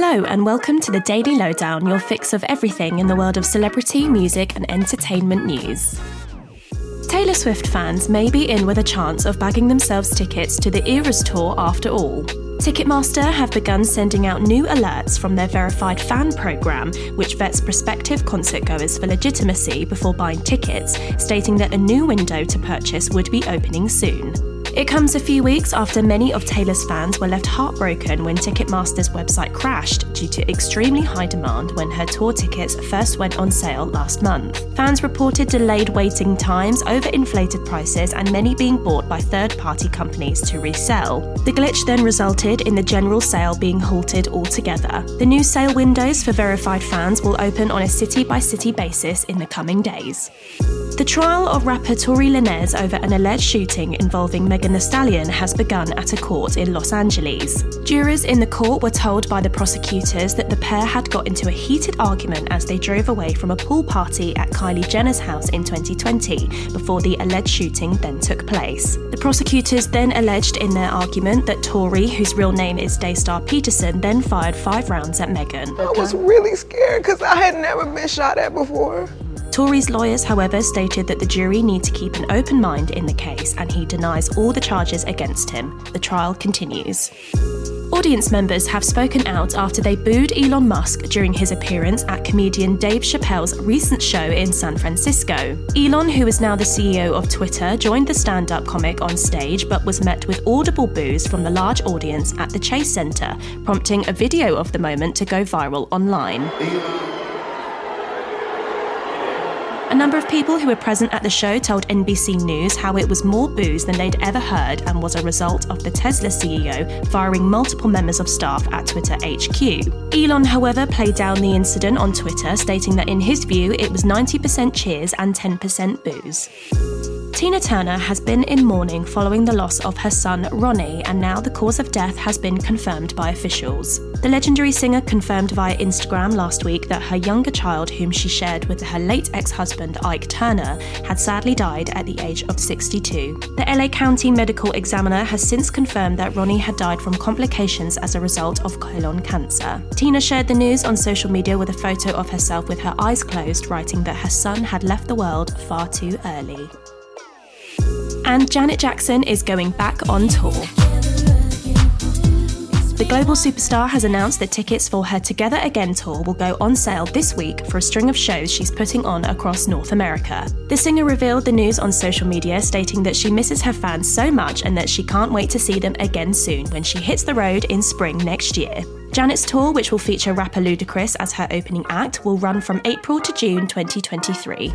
Hello, and welcome to the Daily Lowdown, your fix of everything in the world of celebrity, music, and entertainment news. Taylor Swift fans may be in with a chance of bagging themselves tickets to the Eras Tour after all. Ticketmaster have begun sending out new alerts from their verified fan program, which vets prospective concert goers for legitimacy before buying tickets, stating that a new window to purchase would be opening soon. It comes a few weeks after many of Taylor's fans were left heartbroken when Ticketmaster's website crashed due to extremely high demand when her tour tickets first went on sale last month. Fans reported delayed waiting times, overinflated prices, and many being bought by third party companies to resell. The glitch then resulted in the general sale being halted altogether. The new sale windows for verified fans will open on a city by city basis in the coming days. The trial of rapper Tory Lanez over an alleged shooting involving Megan Thee Stallion has begun at a court in Los Angeles. Jurors in the court were told by the prosecutors that the pair had got into a heated argument as they drove away from a pool party at Kylie Jenner's house in 2020 before the alleged shooting then took place. The prosecutors then alleged in their argument that Tory, whose real name is Daystar Peterson, then fired five rounds at Megan. I was really scared because I had never been shot at before. Tory's lawyers, however, stated that the jury need to keep an open mind in the case and he denies all the charges against him. The trial continues. Audience members have spoken out after they booed Elon Musk during his appearance at comedian Dave Chappelle's recent show in San Francisco. Elon, who is now the CEO of Twitter, joined the stand up comic on stage but was met with audible boos from the large audience at the Chase Center, prompting a video of the moment to go viral online. A number of people who were present at the show told NBC News how it was more boos than they'd ever heard and was a result of the Tesla CEO firing multiple members of staff at Twitter HQ. Elon, however, played down the incident on Twitter, stating that in his view it was 90% cheers and 10% boos. Tina Turner has been in mourning following the loss of her son Ronnie, and now the cause of death has been confirmed by officials. The legendary singer confirmed via Instagram last week that her younger child, whom she shared with her late ex husband Ike Turner, had sadly died at the age of 62. The LA County Medical Examiner has since confirmed that Ronnie had died from complications as a result of colon cancer. Tina shared the news on social media with a photo of herself with her eyes closed, writing that her son had left the world far too early. And Janet Jackson is going back on tour. The global superstar has announced that tickets for her Together Again tour will go on sale this week for a string of shows she's putting on across North America. The singer revealed the news on social media, stating that she misses her fans so much and that she can't wait to see them again soon when she hits the road in spring next year. Janet's tour, which will feature rapper Ludacris as her opening act, will run from April to June 2023.